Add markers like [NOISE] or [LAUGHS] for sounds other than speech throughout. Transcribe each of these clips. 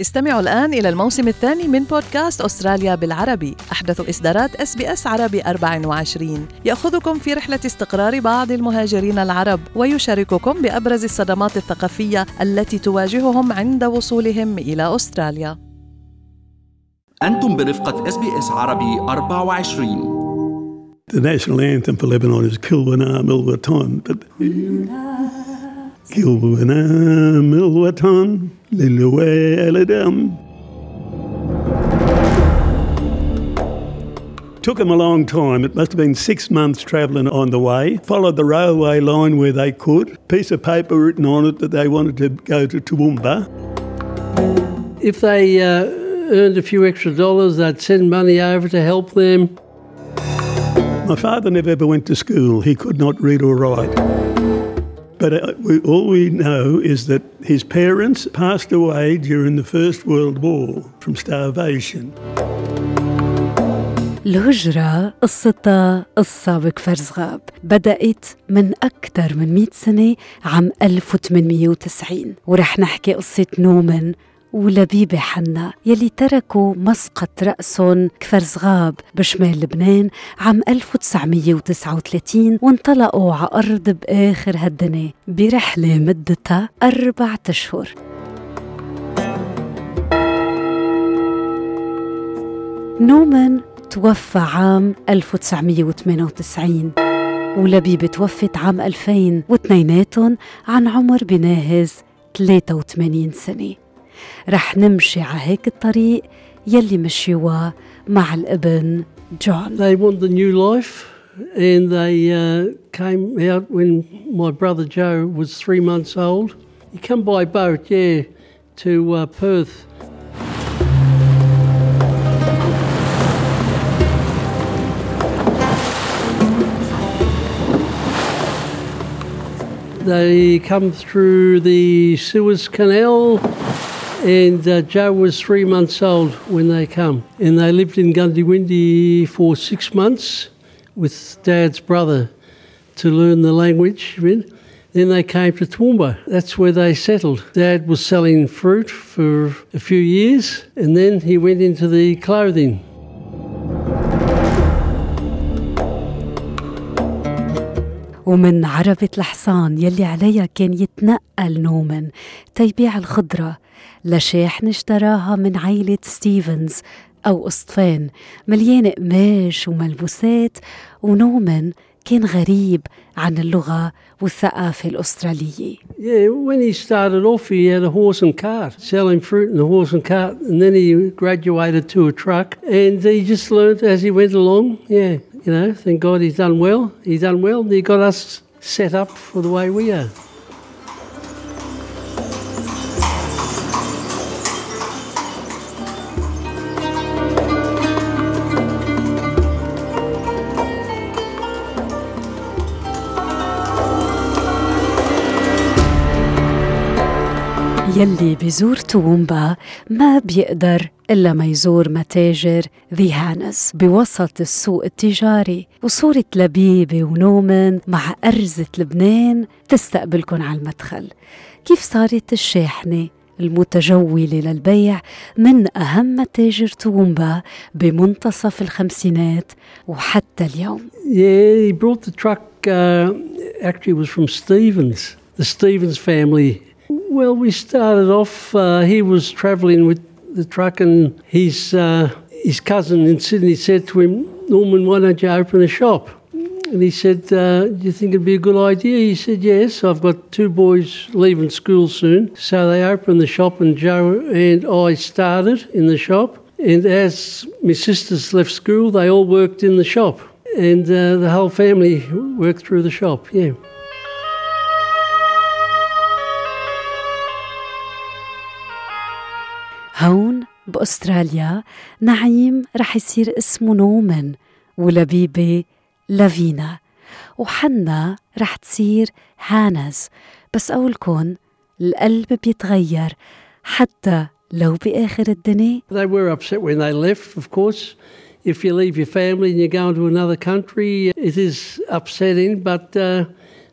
استمعوا الآن إلى الموسم الثاني من بودكاست أستراليا بالعربي. أحدث إصدارات اس بي اس عربي 24 يأخذكم في رحلة استقرار بعض المهاجرين العرب ويشارككم بأبرز الصدمات الثقافية التي تواجههم عند وصولهم إلى أستراليا. أنتم برفقة اس بي اس عربي 24 The national anthem for Lebanon is Kilwana Milwaton, but Kilwana Milwaton, Liluwe Eladam. Took them a long time. It must have been six months travelling on the way. Followed the railway line where they could. Piece of paper written on it that they wanted to go to Toowoomba. If they uh, earned a few extra dollars, they'd send money over to help them. My father never ever went to school. He could not read or write. But uh, we, all we know is that his parents passed away during the First World War from starvation. الهجرة قصتها قصة بكفر صغاب بدأت من أكثر من 100 سنة عام 1890 ورح نحكي قصة نومن ولبيبة حنا يلي تركوا مسقط رأسهم كفر صغاب بشمال لبنان عام 1939 وانطلقوا على أرض بآخر هالدنيا برحلة مدتها أربعة أشهر. نومان توفى عام 1998 ولبيبة توفت عام 2000 واثنيناتهم عن عمر بناهز 83 سنة. رح نمشي على هيك الطريق يلي مشيوها مع الابن جون They wanted a new life and they uh, came out when my brother Joe was three months old. He come by boat, yeah, to uh, Perth. They come through the Suez Canal, and uh, Joe was three months old when they come. And they lived in Goondiwindi for six months with Dad's brother to learn the language. Then they came to Toowoomba. That's where they settled. Dad was selling fruit for a few years, and then he went into the clothing. ومن عربة الحصان يلي عليها كان يتنقل نومن تيبيع الخضرة لشاحن اشتراها من عيلة ستيفنز أو قسطفان مليانة قماش وملبوسات ونومن كان غريب عن اللغة والثقافة الأسترالية. Yeah, when he started off, he had a horse and cart, selling fruit in a horse and cart, and then he graduated to a truck, and he just learned as he went along. Yeah, you know, thank God he's done well. He's done well, and he got us set up for the way we are. يلي بيزور توومبا ما بيقدر إلا ما يزور متاجر ذي هانس بوسط السوق التجاري وصورة لبيبة ونومن مع أرزة لبنان تستقبلكن على المدخل كيف صارت الشاحنة المتجولة للبيع من أهم متاجر توومبا بمنتصف الخمسينات وحتى اليوم Yeah, he brought the truck, uh, actually, was from Stevens, the Stevens family. Well, we started off, uh, he was travelling with the truck, and his, uh, his cousin in Sydney said to him, Norman, why don't you open a shop? And he said, uh, Do you think it'd be a good idea? He said, Yes, I've got two boys leaving school soon. So they opened the shop, and Joe and I started in the shop. And as my sisters left school, they all worked in the shop. And uh, the whole family worked through the shop, yeah. بأستراليا نعيم رح يصير اسمه نومن ولبيبة لافينا وحنا رح تصير هانز بس أقولكن القلب بيتغير حتى لو بآخر الدنيا They were upset when they left, of course. If you leave your family and you go into another country, it is upsetting, but uh,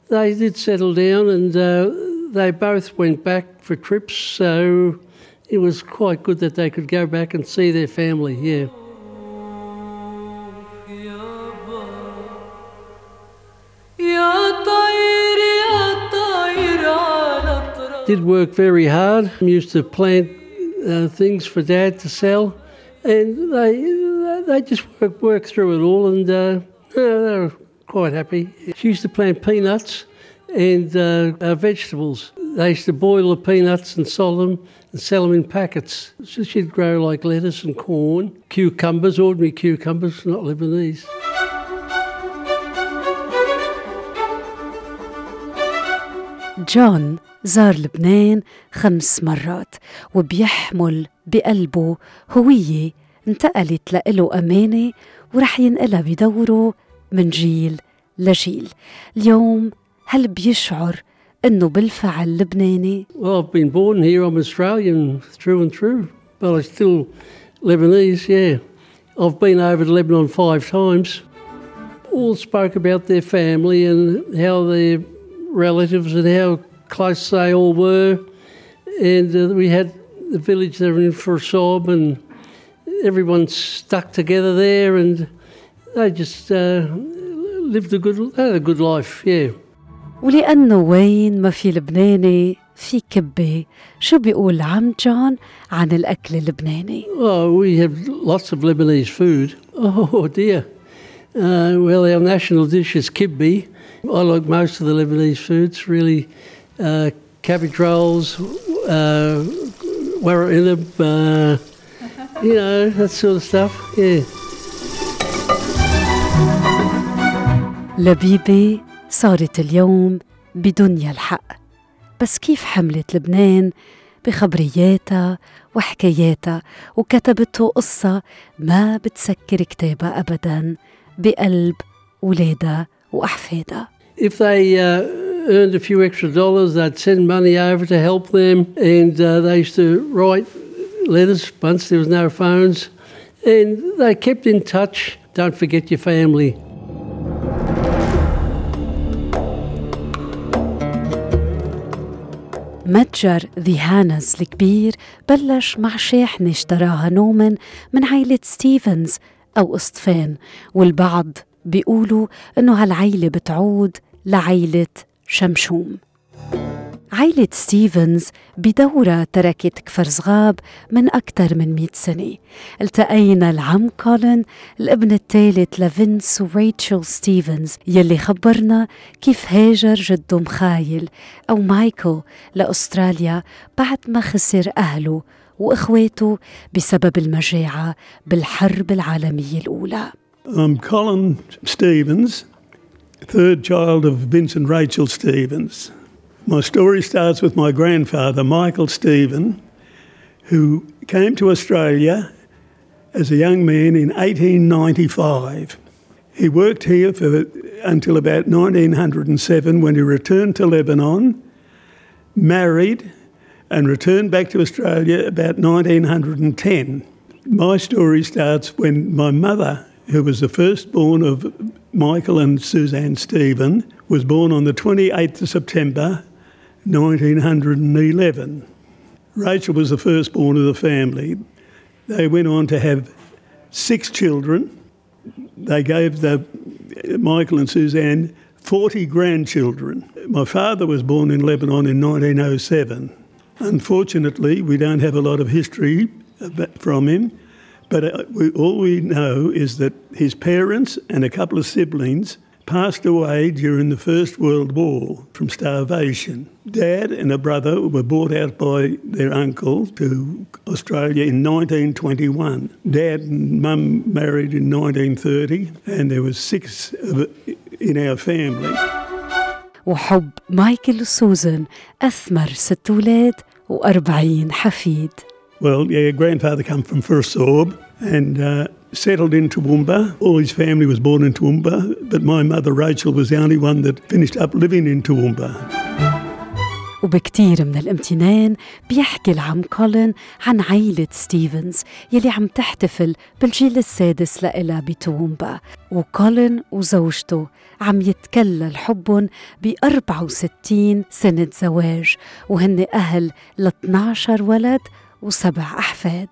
they did settle down and uh, they both went back for trips. So, it was quite good that they could go back and see their family. Yeah. Did work very hard. Used to plant uh, things for Dad to sell, and they they just work work through it all, and uh, they were quite happy. She used to plant peanuts and uh, uh, vegetables. They used to boil the peanuts and salt them and sell them in packets. So she'd grow like lettuce and corn, cucumbers, ordinary cucumbers, not Lebanese. جون زار لبنان خمس مرات وبيحمل بقلبه هوية انتقلت لإله أمانة ورح ينقلها بدوره من جيل لجيل اليوم هل بيشعر انه بالفعل لبناني Well, I've been born here. I'm Australian through and through, but I'm still Lebanese, yeah. I've been over to Lebanon five times. All spoke about their family and how their relatives and how close they all were. And uh, we had the village they were in Kfarsgab, and everyone stuck together there, and they just uh, lived a good, had a good life, yeah. ولأنه وين ما في لبناني في كبة شو بيقول عم جون عن الأكل اللبناني Oh, we have lots of Lebanese food. Oh dear. Uh, well, our national dish is kibbe. I like most of the Lebanese foods, really. Uh, cabbage rolls, uh, warra uh, you know, that sort of stuff. Yeah. لبيبة صارت اليوم بدنيا الحق بس كيف حملت لبنان بخبرياتها وحكاياتها وكتبته قصة ما بتسكر كتابها أبدا بقلب ولادها وأحفادها If they uh, earned a few extra dollars, they'd send money over to help them, and uh, they used to write letters once there was no phones, and they kept in touch. Don't forget your family. متجر ذي هانز الكبير بلش مع شاحنة اشتراها نومن من عيلة ستيفنز أو أسطفان والبعض بيقولوا إنه هالعيلة بتعود لعيلة شمشوم. عيلة ستيفنز بدورة تركت كفر صغاب من أكثر من مئة سنة التقينا العم كولين الابن الثالث لفينس وريتشل ستيفنز يلي خبرنا كيف هاجر جده مخايل أو مايكل لأستراليا بعد ما خسر أهله وإخواته بسبب المجاعة بالحرب العالمية الأولى I'm Colin Stevens, third child of Vince and Rachel Stevens. My story starts with my grandfather, Michael Stephen, who came to Australia as a young man in 1895. He worked here for until about 1907 when he returned to Lebanon, married, and returned back to Australia about 1910. My story starts when my mother, who was the firstborn of Michael and Suzanne Stephen, was born on the 28th of September 1911. Rachel was the firstborn of the family. They went on to have six children. They gave the Michael and Suzanne 40 grandchildren. My father was born in Lebanon in 1907. Unfortunately, we don't have a lot of history from him, but uh, all we know is that his parents and a couple of siblings passed away during the First World War from starvation. Dad and a brother were brought out by their uncle to Australia in 1921. Dad and Mum married in 1930, and there was six in our family. وحب مايكل وسوزان أثمر ست أولاد وأربعين حفيد. Well, yeah, grandfather come from Kfarsgab, and uh, settled in Toowoomba. All his family was born in Toowoomba, but my mother Rachel was the only one that finished up living in Toowoomba. وبكتير من الامتنان بيحكي العم كولين عن عيلة ستيفنز يلي عم تحتفل بالجيل السادس لإلها بتومبا وكولين وزوجته عم يتكلل حبهم ب 64 سنة زواج وهن أهل ل 12 ولد وسبع أحفاد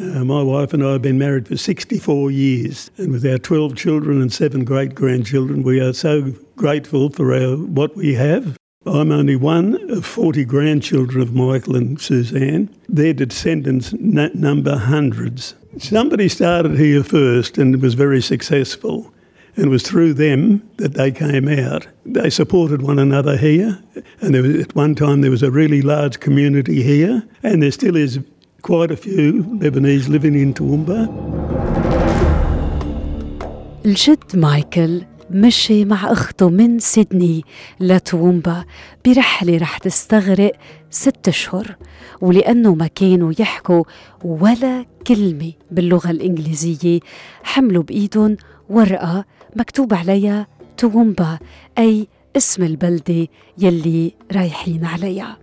Uh, my wife and I have been married for 64 years, and with our 12 children and seven great grandchildren, we are so grateful for our, what we have. I'm only one of 40 grandchildren of Michael and Suzanne. Their descendants n- number hundreds. Somebody started here first and was very successful, and it was through them that they came out. They supported one another here, and was, at one time there was a really large community here, and there still is quite a few Lebanese living in Toowoomba. الجد مايكل مشي مع أخته من سيدني لتوومبا برحلة رح تستغرق ست أشهر ولأنه ما كانوا يحكوا ولا كلمة باللغة الإنجليزية حملوا بإيدهم ورقة مكتوب عليها توومبا أي اسم البلدة يلي رايحين عليها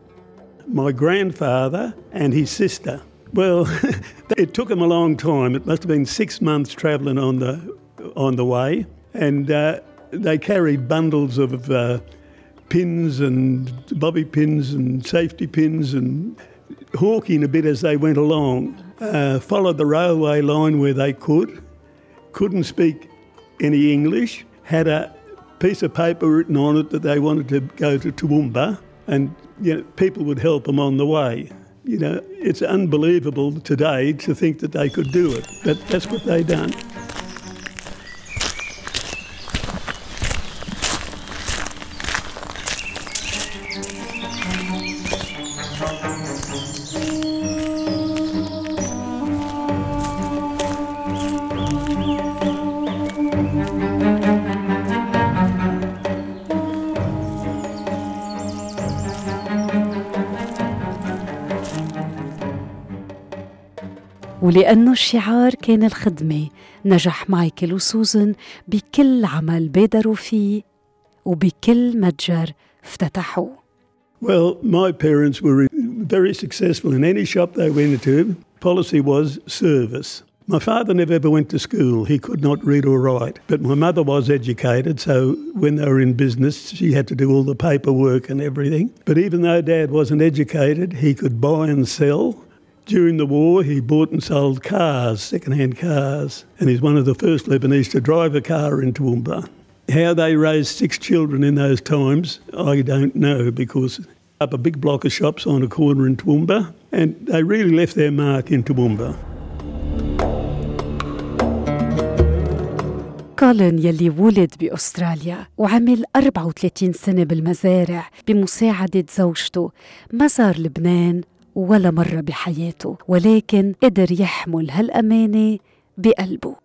my grandfather and his sister. Well, [LAUGHS] it took them a long time. It must have been six months travelling on the on the way, and uh, they carried bundles of uh, pins and bobby pins and safety pins and hawking a bit as they went along. Uh, followed the railway line where they could. Couldn't speak any English. Had a piece of paper written on it that they wanted to go to Toowoomba, and you know, people would help them on the way. You know, it's unbelievable today to think that they could do it, but that's what they done. ولأنه الشعار كان الخدمة نجح مايكل وسوزن بكل عمل بادروا فيه وبكل متجر افتتحوه Well, my parents were very successful in any shop they went into. Policy was service. My father never ever went to school. He could not read or write. But my mother was educated, so when they were in business, she had to do all the paperwork and everything. But even though dad wasn't educated, he could buy and sell. During the war, he bought and sold cars, second-hand cars, and he's one of the first Lebanese to drive a car in Toowoomba. How they raised six children in those times, I don't know, because up a big block of shops on a corner in Toowoomba, and they really left their mark in Toowoomba. كولين يلي ولد بأستراليا وعمل 34 سنة بالمزارع بمساعدة زوجته ما زار لبنان ولا مرة بحياته ولكن قدر يحمل هالأمانة بقلبه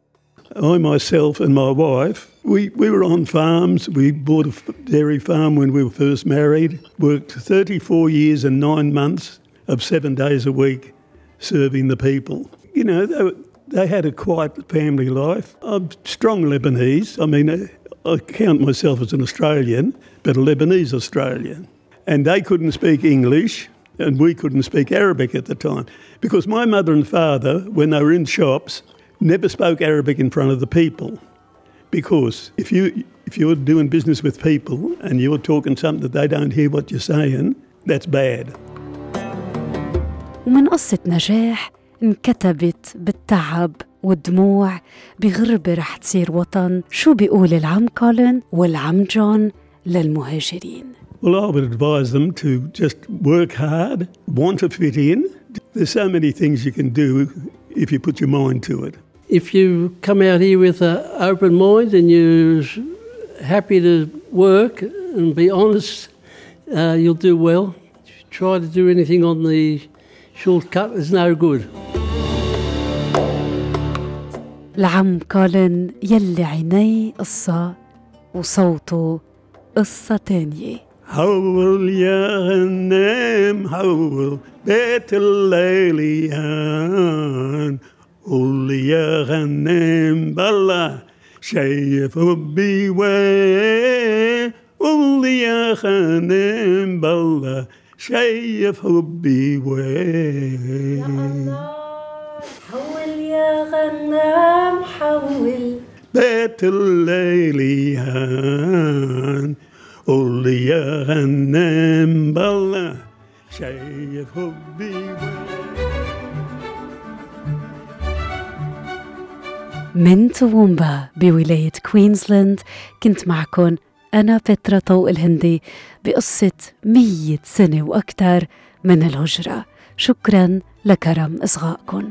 I myself and my wife, we, we were on farms. We bought a f- dairy farm when we were first married. Worked 34 years and nine months of seven days a week serving the people. You know, they, were, they had a quiet family life. I'm strong Lebanese. I mean, uh, I count myself as an Australian, but a Lebanese Australian. And they couldn't speak English, and we couldn't speak Arabic at the time. Because my mother and father, when they were in shops, never spoke Arabic in front of the people. Because if you if you're doing business with people and you're talking something that they don't hear what you're saying, that's bad. ومن قصة نجاح انكتبت بالتعب والدموع بغربة رح تصير وطن شو بيقول العم كولين والعم جون للمهاجرين Well, I would advise them to just work hard, want to fit in. There's so many things you can do if you put your mind to it. If you come out here with an open mind and you're happy to work and be honest, uh, you'll do well. Try to do anything on the shortcut is no good. العم كولين يلي عيني قصة وصوته قصة تانية حول يا غنام حول بيت الليليان. قول يا غنام بالله شايف حبي وين؟ قول يا غنام بالله شايف حبي وين؟ حول يا غنام حول بيت الليليان. oluyor annem bala şey hobbi من توومبا بولاية كوينزلاند كنت معكم أنا بترا طوق الهندي بقصة مية سنة وأكثر من الهجرة. شكرا لكرم إصغائكم